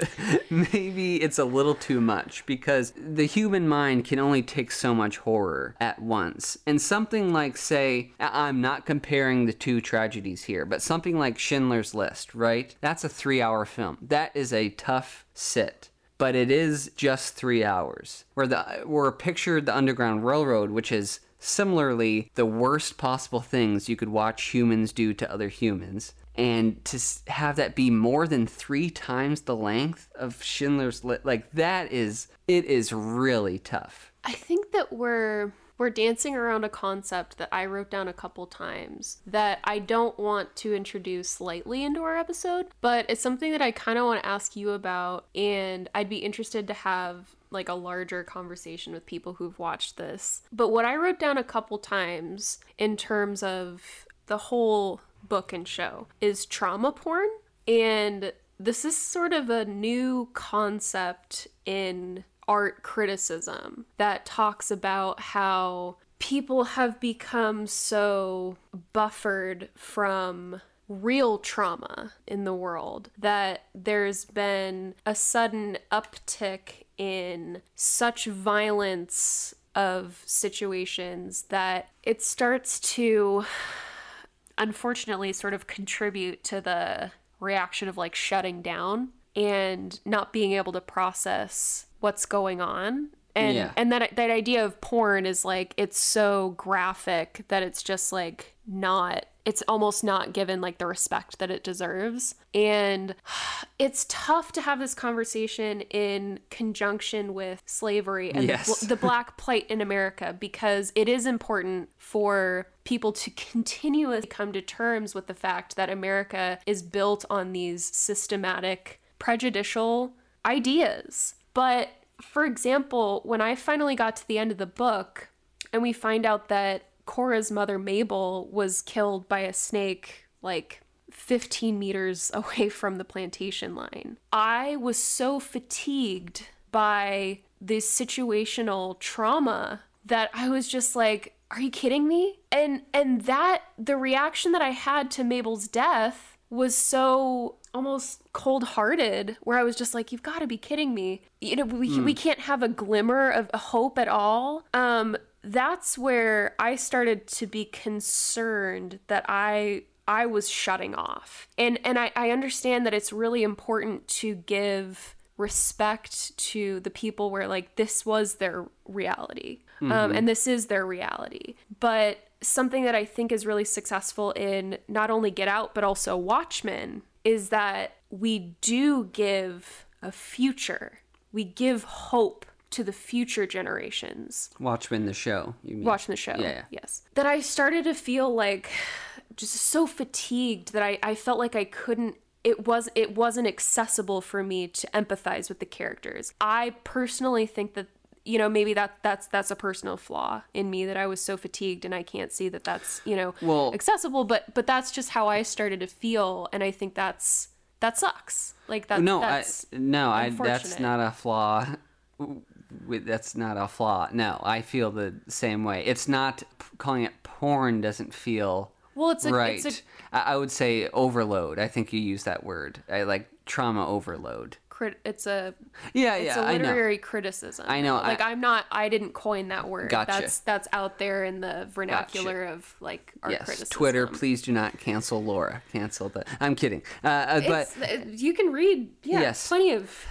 Maybe it's a little too much because the human mind can only take so much horror at once. And something like say i'm not comparing the two tragedies here but something like schindler's list right? That's a three hour film. That is a tough sit but it is just three hours. Where the where pictured the Underground Railroad, which is similarly the worst possible things you could watch humans do to other humans, and to have that be more than three times the length of Schindler's List, like that is it is really tough. I think that we're we're dancing around a concept that I wrote down a couple times that I don't want to introduce lightly into our episode, but it's something that I kind of want to ask you about and I'd be interested to have like a larger conversation with people who've watched this. But what I wrote down a couple times in terms of the whole book and show is trauma porn and this is sort of a new concept in art criticism that talks about how people have become so buffered from real trauma in the world that there's been a sudden uptick in such violence of situations that it starts to unfortunately sort of contribute to the reaction of like shutting down and not being able to process what's going on and Yeah. and that that idea of porn is like it's so graphic that it's just like not it's almost not given like the respect that it deserves and it's tough to have this conversation in conjunction with slavery and Yes. the, the black plight in America because it is important for people to continuously come to terms with the fact that America is built on these systematic prejudicial ideas. But for example, when I finally got to the end of the book and we find out that Cora's mother Mabel was killed by a snake like 15 meters away from the plantation line. I was so fatigued by this situational trauma that I was just like, are you kidding me? And and that the reaction that I had to Mabel's death was so almost cold-hearted where I was just like you've got to be kidding me. You know, we we can't have a glimmer of hope at all. Um that's where I started to be concerned that I I was shutting off. And and I, I understand that it's really important to give respect to the people where like this was their reality. Um, and this is their reality. But something that I think is really successful in not only Get Out but also Watchmen is that we do give a future. We give hope to the future generations. Watchmen the show. You mean? Watching the show. Yeah, yeah. Yes. That I started to feel like just so fatigued that I, I felt like I couldn't it was it wasn't accessible for me to empathize with the characters. I personally think that you know maybe that that's that's a personal flaw in me that I was so fatigued and I can't see that that's you know Well- accessible but but that's just how I started to feel and I think that's that sucks like that no, I, that's no, I. That's not a flaw that's not a flaw. No, I feel the same way. It's not calling it porn doesn't feel Well, it's a, right. it's a I I would say overload. I think you use that word. I like trauma overload. Crit, it's a Yeah, it's yeah, a I know. literary criticism. I know, Like I, am not. I didn't coin that word. Gotcha. That's that's out there in the vernacular of like art Yes, criticism. Twitter, please do not cancel Laura. Cancel the. I'm kidding. Uh, uh, but It's, you can read. Yeah, Yes. plenty of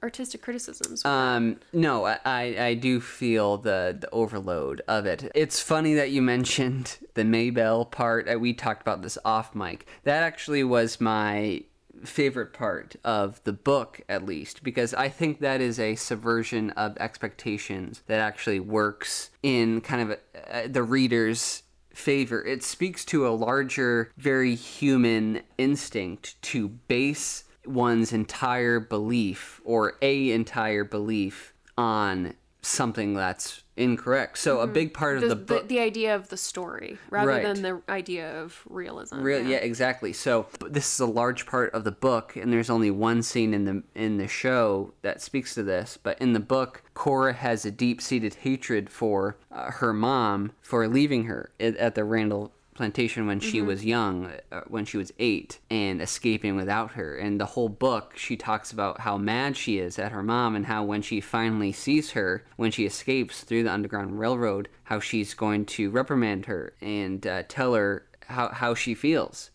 artistic criticisms. Um, no, I, I I do feel the, the overload of it. It's funny that you mentioned the Mabel part. Uh, We talked about this off mic. That actually was my favorite part of the book, at least, because I think that is a subversion of expectations that actually works in kind of uh the reader's favor. It speaks to a larger, very human instinct to base one's entire belief or a entire belief on something that's incorrect. So a big part of the, the the, book the idea of the story rather Right. than the idea of realism. Real, yeah. exactly. So this is a large part of the book, and there's only one scene in the in the show that speaks to this. But in the book, Cora has a deep-seated hatred for uh, her mom for leaving her at, at the Randall plantation when she was young, uh, when she was eight, and escaping without her. And the whole book, she talks about how mad she is at her mom, and how when she finally sees her, when she escapes through the Underground Railroad, how she's going to reprimand her and uh, tell her how, how she feels.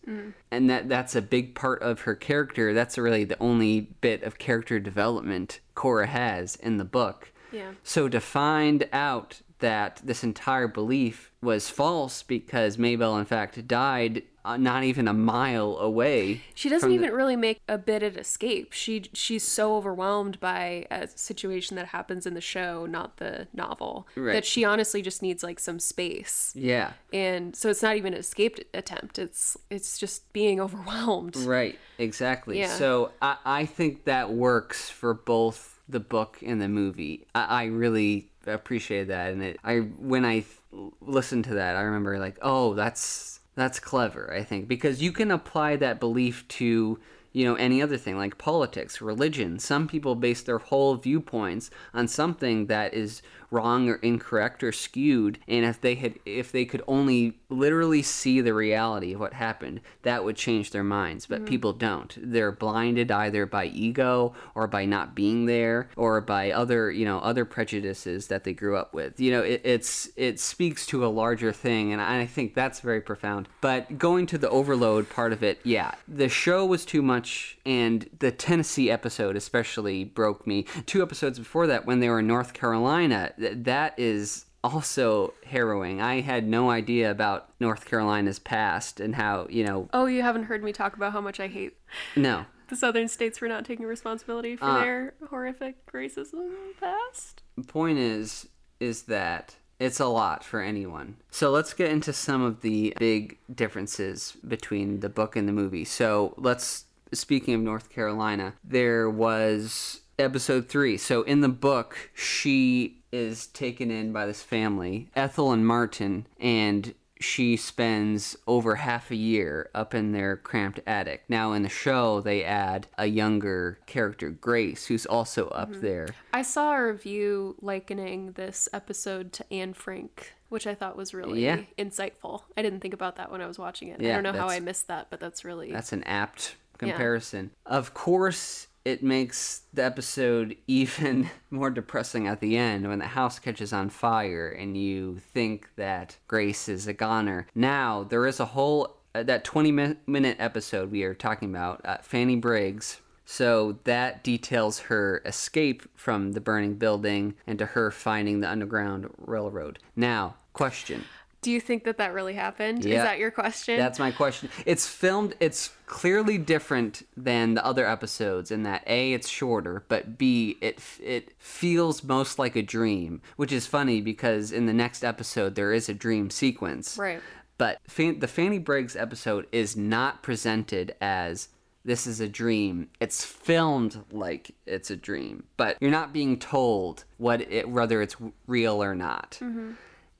And that that's a big part of her character. That's really the only bit of character development cora has in the book. Yeah. so to find out that this entire belief was false because Mabel in fact died uh, not even a mile away She doesn't from the- even really make a bit at escape. She she's so overwhelmed by a situation that happens in the show, not the novel, Right. that she honestly just needs like some space. yeah And so it's not even an escape attempt. It's it's just being overwhelmed. Right, exactly. Yeah. So I, I think that works for both the book and the movie. I, I really appreciate that, and it. I when I th- listened to that, I remember like, oh, that's that's clever. I think because you can apply that belief to you know any other thing like politics, religion. Some people base their whole viewpoints on something that is wrong or incorrect or skewed and if they had if they could only literally see the reality of what happened that would change their minds. But mm-hmm. people don't. They're blinded either by ego or by not being there or by other you know other prejudices that they grew up with. You know it, it's it speaks to a larger thing and I think that's very profound. But going to the overload part of it yeah the show was too much and the Tennessee episode especially broke me. Two episodes before that when they were in North Carolina that is also harrowing. I had no idea about North Carolina's past and how, you know, Oh, you haven't heard me talk about how much I hate no. the southern states for not taking responsibility for Uh. their horrific racism past. The point is is that it's a lot for anyone. So let's get into some of the big differences between the book and the movie. So let's speaking of North Carolina, there was episode 3. So in the book, she is taken in by this family, Ethel and Martin, and she spends over half a year up in their cramped attic. Now, in the show, they add a younger character, Grace, who's also up mm-hmm. there. I saw a review likening this episode to Anne Frank, which I thought was really Yeah. insightful. I didn't think about that when I was watching it. Yeah, I don't know how I missed that, but that's really That's an apt comparison. Of course, it makes the episode even more depressing at the end when the house catches on fire and you think that Grace is a goner. Now, there is a whole uh, that 20 mi- minute episode we are talking about, uh, Fanny Briggs. So that details her escape from the burning building and to her finding the Underground Railroad. Now, question. Do you think that that really happened? Yeah. Is that your question? That's my question. It's filmed. It's clearly different than the other episodes in that a it's shorter, but b it it feels most like a dream, which is funny because in the next episode there is a dream sequence. Right. But Fan- the Fanny Briggs episode is not presented as this is a dream. It's filmed like it's a dream, but you're not being told what it whether it's real or not. Mm-hmm.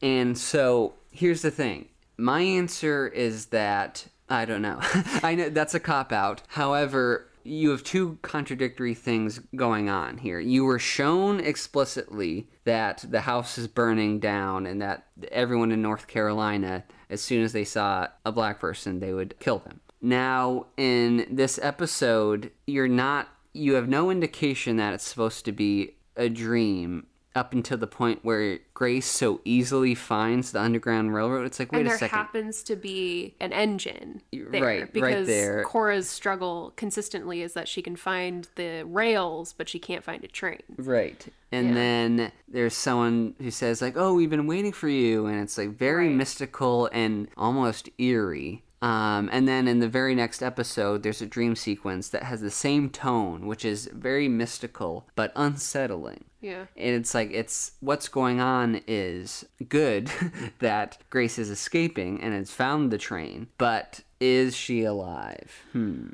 And so here's the thing. My answer is that I don't know. I know that's a cop out. However, you have two contradictory things going on here. You were shown explicitly that the house is burning down and that everyone in North Carolina, as soon as they saw a black person, they would kill them. Now, in this episode, you're not, you have no indication that it's supposed to be a dream up until the point where Grace so easily finds the Underground Railroad. It's like, wait and a there happens to be an engine there Right, right because there. Cora's struggle consistently is that she can find the rails but she can't find a train. Right. And Yeah. then there's someone who says like, "Oh, we've been waiting for you," and it's like very Right. mystical and almost eerie. Um, and then in the very next episode, there's a dream sequence that has the same tone, which is very mystical but unsettling. Yeah. And it's like it's what's going on is good that Grace is escaping and has found the train, but is she alive? Hmm.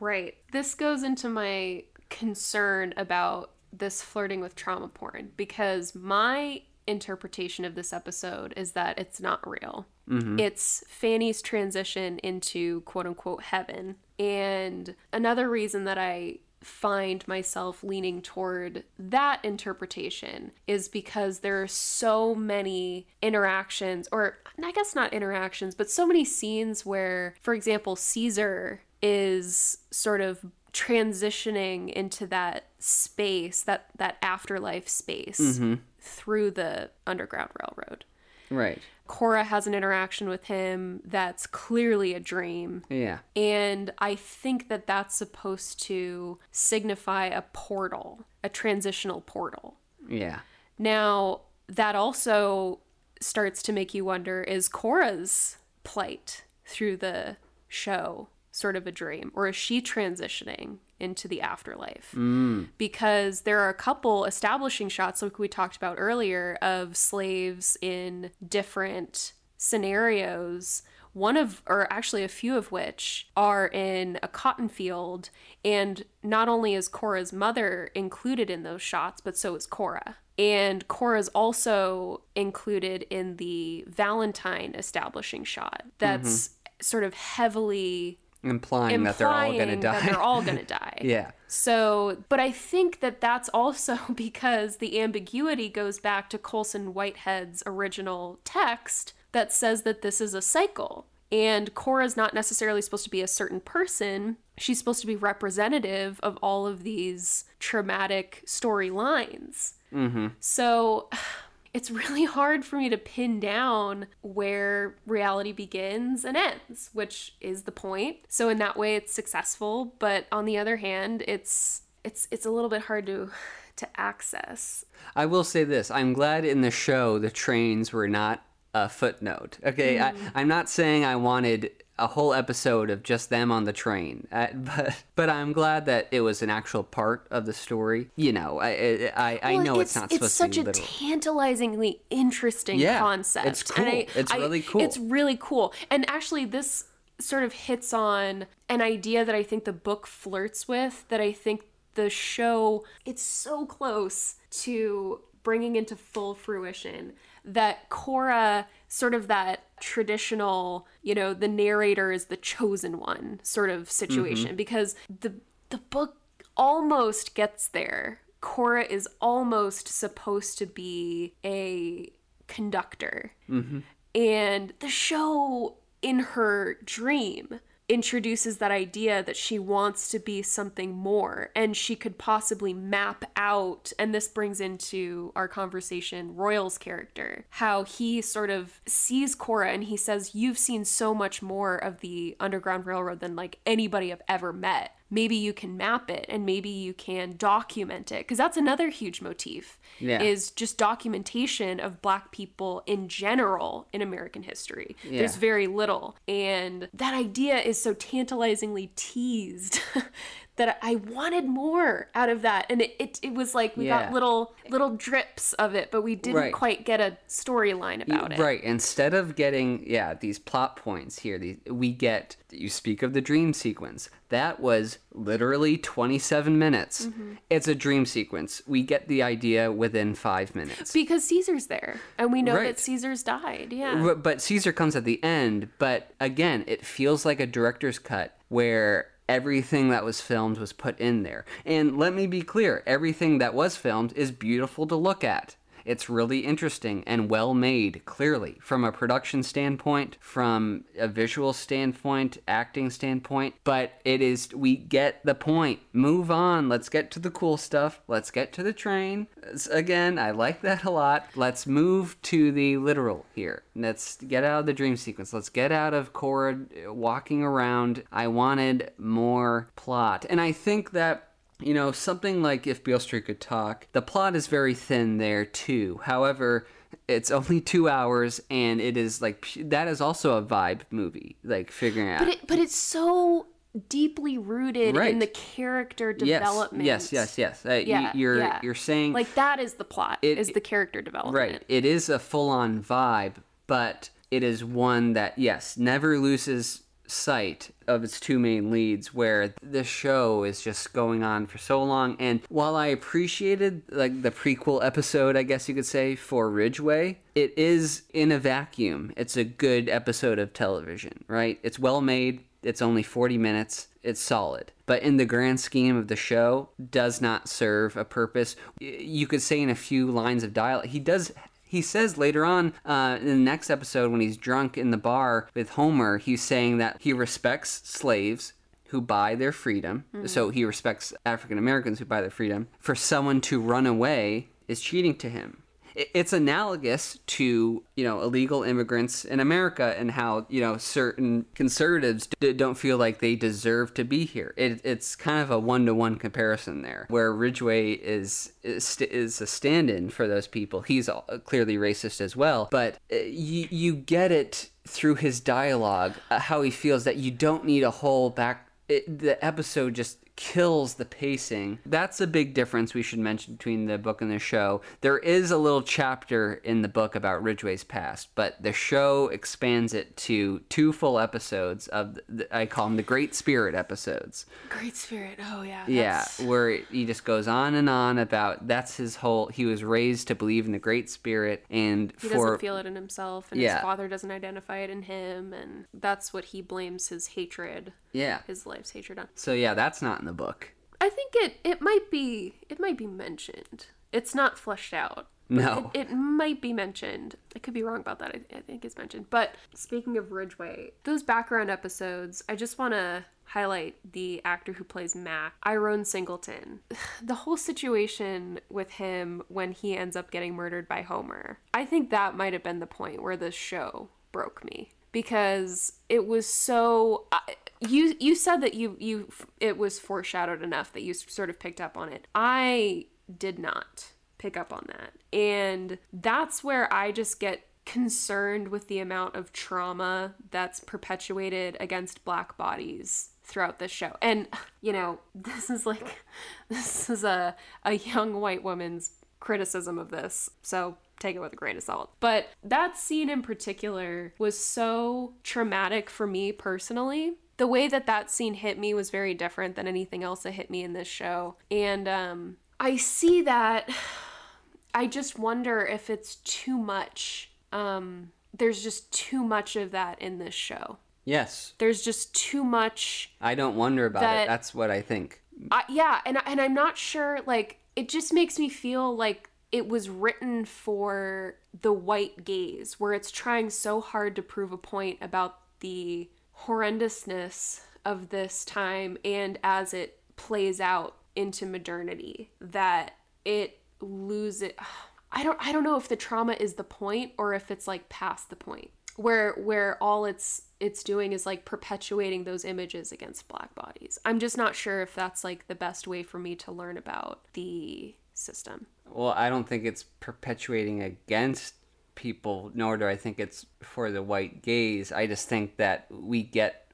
Right. This goes into my concern about this flirting with trauma porn because my interpretation of this episode is that it's not real. Mm-hmm. It's Fanny's transition into quote unquote heaven. And another reason that I find myself leaning toward that interpretation is because there are so many interactions, or I guess not interactions, but so many scenes where, for example, Caesar is sort of transitioning into that space, that that afterlife space mm-hmm. through the underground railroad. Right. Cora has an interaction with him that's clearly a dream. Yeah. And I think that that's supposed to signify a portal, a transitional portal. Yeah. Now, that also starts to make you wonder is Cora's plight through the show sort of a dream, or is she transitioning into the afterlife? Mm. Because there are a couple establishing shots, like we talked about earlier, of slaves in different scenarios. One of, or actually a few of which, are in a cotton field, and not only is Cora's mother included in those shots, but so is Cora. And Cora's also included in the Valentine establishing shot. That's mm-hmm. sort of heavily Implying, that they're all going to die. they're all going to die. yeah. So, but I think that that's also because the ambiguity goes back to Colson Whitehead's original text that says that this is a cycle. And Cora's not necessarily supposed to be a certain person. She's supposed to be representative of all of these traumatic storylines. Mm-hmm. So it's really hard for me to pin down where reality begins and ends, which is the point. So in that way it's successful, but on the other hand, it's it's it's a little bit hard to to access. I will say this: I'm glad in the show the trains were not a footnote. Okay, Mm. I, I'm not saying I wanted a whole episode of just them on the train, uh, but but I'm glad that it was an actual part of the story. You know, I I, I, I Well, know it's, not supposed it's such to be a tantalizingly interesting Yeah, concept. it's And cool. It's really cool. It's really cool. And actually, this sort of hits on an idea that I think the book flirts with. That I think the show it's so close to bringing into full fruition that Cora sort of that traditional, you know, the narrator is the chosen one sort of situation mm-hmm. because the the book almost gets there. Cora is almost supposed to be a conductor. Mm-hmm. And the show, in her dream, introduces that idea that she wants to be something more and she could possibly map out and this brings into our conversation Royal's character how he sort of sees Cora and he says you've seen so much more of the underground railroad than like anybody I've ever met maybe you can map it and maybe you can document it because that's another huge motif Yeah. is just documentation of black people in general in American history. Yeah. There's very little. And that idea is so tantalizingly teased that I wanted more out of that. And it, it, it was like we Yeah. got little little drips of it, but we didn't Right. quite get a storyline about it. Right. Instead of getting yeah these plot points here, these, we get you speak of the dream sequence. That was literally 27 minutes. Mm-hmm. It's a dream sequence. We get the idea within five minutes. Because Caesar's there. And we know Right. that Caesar's died. Yeah. But, but Caesar comes at the end. But again, it feels like a director's cut where everything that was filmed was put in there. And let me be clear everything that was filmed is beautiful to look at. It's really interesting and well made, clearly, from a production standpoint, from a visual standpoint, acting standpoint. But it is, we get the point. Move on. Let's get to the cool stuff. Let's get to the train. Again, I like that a lot. Let's move to the literal here. Let's get out of the dream sequence. Let's get out of Cora uh, walking around. I wanted more plot. And I think that you know, something like If Beale Street Could Talk, the plot is very thin there too. However, it's only two hours and it is like that is also a vibe movie like figuring out but it, but it's so deeply rooted right. in the character development yes yes yes, yes. Uh, yeah, you, are yeah. you're saying like that is the plot it, is the character development right it is a full-on vibe but it is one that yes never loses sight of its two main leads where the show is just going on for so long. And while i appreciated like the prequel episode i guess you could say for ridgeway it is in a vacuum. It's a good episode of television right? It's well made. It's only 40 minutes. It's solid. But in the grand scheme of the show does not serve a purpose. You could say in a few lines of dialogue he does he says later on uh, in the next episode when he's drunk in the bar with Homer, he's saying that he respects slaves who buy their freedom. Mm-hmm. So he respects African Americans who buy their freedom. For someone to run away is cheating to him it's analogous to you know illegal immigrants in America and how you know certain conservatives don't feel like they deserve to be here. It, it's kind of a one to one comparison there, where Ridgeway is is, is a stand-in for those people. He's clearly racist as well, but uh, you you get it through his dialogue uh, how he feels that you don't need a whole back. It, the episode just kills the pacing. That's a big difference we should mention between the book and the show. There is a little chapter in the book about Ridgeway's past, but the show expands it to two full episodes of the, I call them the Great Spirit episodes. Great Spirit. Oh yeah. Yeah, where he just goes on and on about that's his whole he was raised to believe in the Great Spirit and he for, doesn't feel it in himself and yeah. his father doesn't identify it in him and that's what he blames his hatred yeah his life's hatred on so yeah that's not in the book. I think it it might be it might be mentioned. It's not fleshed out no. it, it, might be mentioned. I could be wrong about that. I, I think it's mentioned. But speaking of ridgeway those background episodes i just want to highlight the actor who plays Mac, IronE Singleton. The whole situation with him when he ends up getting murdered by Homer, I think that might have been the point where the show broke me. Because it was so uh, you you said that you you it was foreshadowed enough that you sort of picked up on it. I did not pick up on that. And that's where I just get concerned with the amount of trauma that's perpetuated against black bodies throughout this show. And you know, this is like this is a a young white woman's criticism of this. So take it with a grain of salt. But that scene in particular was so traumatic for me personally. The way that that scene hit me was very different than anything else that hit me in this show. And um, I see that. I just wonder if it's too much. Um, there's just too much of that in this show. Yes. There's just too much. I don't wonder about that, it. That's what I think. I, yeah, and and I'm not sure. Like, it just makes me feel like it was written for the white gaze, where it's trying so hard to prove a point about the horrendousness of this time and as it plays out into modernity that it loses I don't I don't know if the trauma is the point or if it's like past the point where where all it's it's doing is like perpetuating those images against black bodies. I'm just not sure if that's like the best way for me to learn about the system. Well, I don't think it's perpetuating against people, nor do I think it's for the white gaze. I just think that we get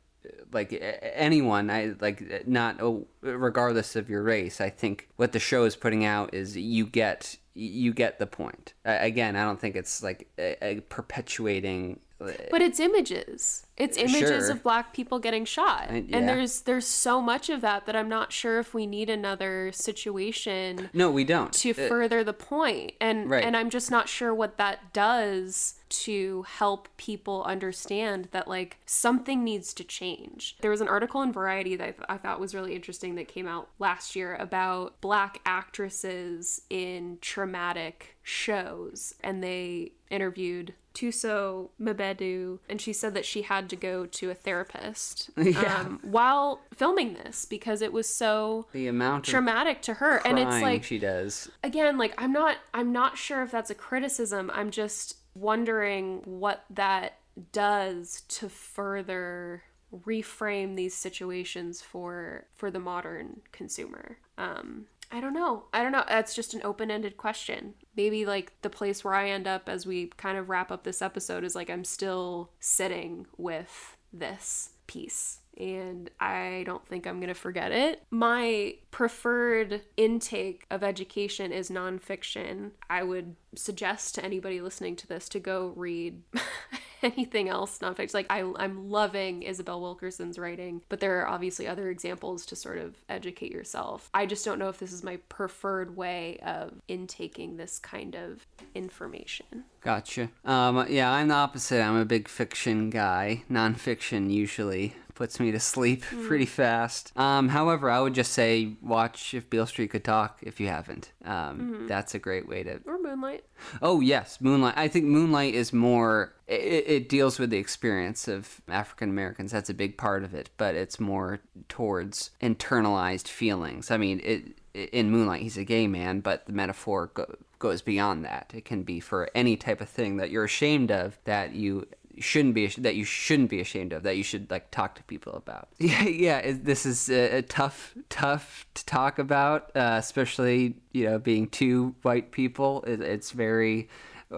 like anyone i like not oh, regardless of your race i think what the show is putting out is you get you get the point again i don't think it's like a, a perpetuating But it's images. It's images Sure. of black people getting shot. Uh, And there's there's so much of that that I'm not sure if we need another situation no, we don't. to Uh, further the point. And Right. and I'm just not sure what that does to help people understand that like something needs to change. There was an article in Variety that I, th- I thought was really interesting that came out last year about black actresses in traumatic shows and they interviewed Thuso Mbedu, and she said that she had to go to a therapist Yeah. um, while filming this because it was so the amount traumatic to her. And it's like she does. again like i'm not i'm not sure if that's a criticism i'm just wondering what that does to further reframe these situations for for the modern consumer um i don't know. I don't know. That's just an open-ended question. Maybe like the place where i end up as we kind of wrap up this episode is like i'm still sitting with this piece and I don't think I'm going to forget it. My preferred intake of education is nonfiction. I would suggest to anybody listening to this to go read anything else nonfiction. Like, I, I'm loving Isabel Wilkerson's writing, but there are obviously other examples to sort of educate yourself. I just don't know if this is my preferred way of intaking this kind of information. Gotcha. Um, yeah, I'm the opposite. I'm a big fiction guy. Nonfiction usually puts me to sleep pretty fast. Um, however, I would just say watch If Beale Street Could Talk if you haven't. Um, That's a great way to. Or Moonlight. Oh yes, Moonlight. I think Moonlight is more. It, it deals with the experience of African Americans. That's a big part of it, but it's more towards internalized feelings. I mean, it in Moonlight, he's a gay man, but the metaphor go, goes beyond that. It can be for any type of thing that you're ashamed of that you shouldn't be that you shouldn't be ashamed of that you should like talk to people about. Yeah yeah this is a, a tough tough to talk about uh, especially you know being two white people. It, it's very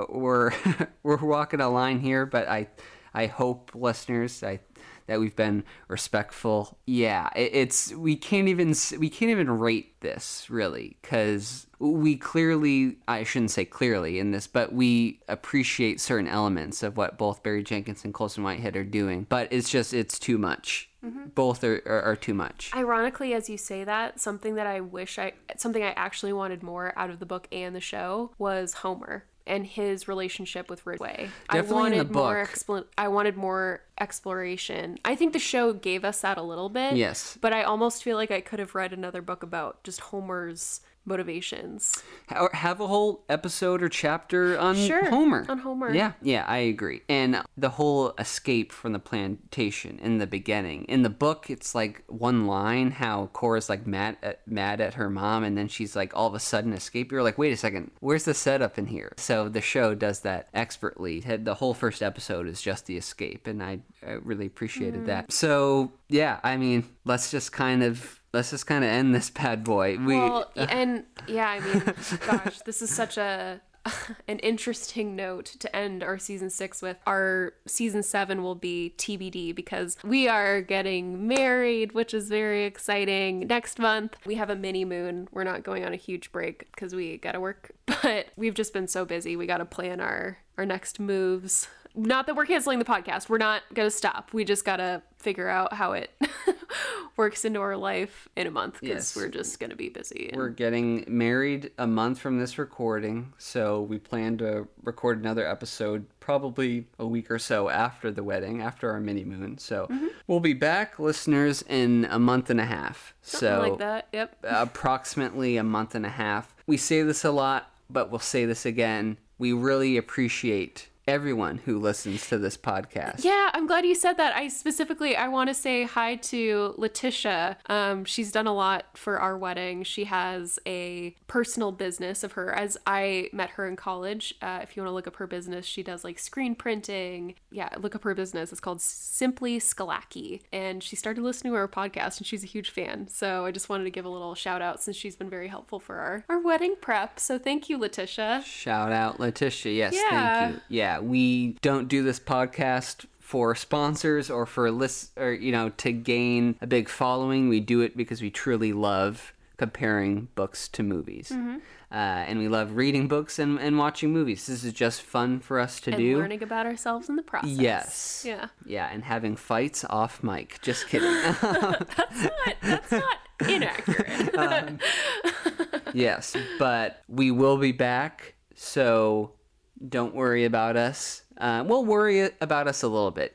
we're we're walking a line here but i i hope listeners i that we've been respectful. Yeah it, it's we can't even we can't even rate this really because we clearly i shouldn't say clearly in this but we appreciate certain elements of what both barry jenkins and colson whitehead are doing but it's just it's too much. Mm-hmm. Both are, are, are too much. Ironically, as you say that, something that I wish I, something I actually wanted more out of the book and the show was Homer and his relationship with Ridgeway. I Definitely in the wanted more expl- I wanted more exploration. I think the show gave us that a little bit. Yes. But I almost feel like I could have read another book about just Homer's motivations. have a whole episode or chapter on Sure, Homer. on Homer. Yeah, yeah, I agree. And the whole escape from the plantation in the beginning. In the book, it's like one line how Cora's like mad at, mad at her mom, and then she's like all of a sudden escape. You're like, wait a second, where's the setup in here? So the show does that expertly. The whole first episode is just the escape, and I, I really appreciated Mm. that. So yeah, I mean, let's just kind of let's just kind of end this bad boy. We Well, and yeah, I mean, gosh, this is such a an interesting note to end our season six with. Our season seven will be TBD because we are getting married, which is very exciting. Next month, we have a mini moon. We're not going on a huge break because we gotta work, but we've just been so busy. We gotta plan our our next moves. Not that we're canceling the podcast. We're not gonna stop. We just gotta figure out how it works into our life in a month because Yes. we're just gonna be busy. and- We're getting married a month from this recording, so we plan to record another episode probably a week or so after the wedding, after our mini moon. So Mm-hmm. we'll be back, listeners, in a month and a half. Something so like that. Yep. approximately a month and a half. We say this a lot, but we'll say this again. We really appreciate everyone who listens to this podcast. Yeah, I'm glad you said that. I specifically I want to say hi to Letitia. Um, she's done a lot for our wedding. She has a personal business of her. As I met her in college, uh, if you want to look up her business, she does like screen printing. Yeah, look up her business. It's called Simply Skalaki, and she started listening to our podcast, and she's a huge fan. So I just wanted to give a little shout out since she's been very helpful for our our wedding prep. So thank you, Letitia. Shout out Letitia. Yes, Yeah. thank you. Yeah, we don't do this podcast for sponsors or for list or you know to gain a big following. We do it because we truly love comparing books to movies. Mm-hmm. Uh, and we love reading books and, and watching movies. This is just fun for us to and do. learning about ourselves in the process. Yes. Yeah. Yeah, and having fights off mic. Just kidding. That's not That's not inaccurate. yes, but we will be back, so don't worry about us. Uh, we'll worry about us a little bit.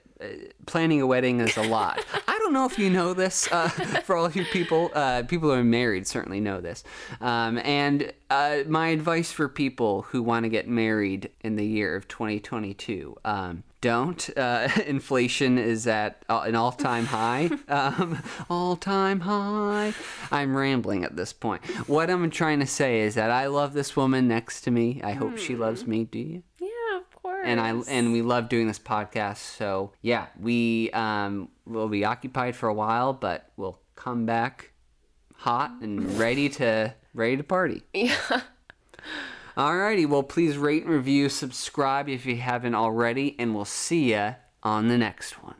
Planning a wedding is a lot. I don't know if you know this. Uh, for all you people, uh, people who are married certainly know this. Um, and uh, my advice for people who want to get married in the year of 2022. Um, don't. Uh, inflation is at an all time high. Um, all time high. I'm rambling at this point. What I'm trying to say is that I love this woman next to me. I hope she loves me. Do you? yeah, of course. and I and we love doing this podcast. So yeah, we um, will be occupied for a while, but we'll come back hot and ready to ready to party. Yeah. Alrighty, well please rate and review, subscribe if you haven't already, and we'll see ya on the next one.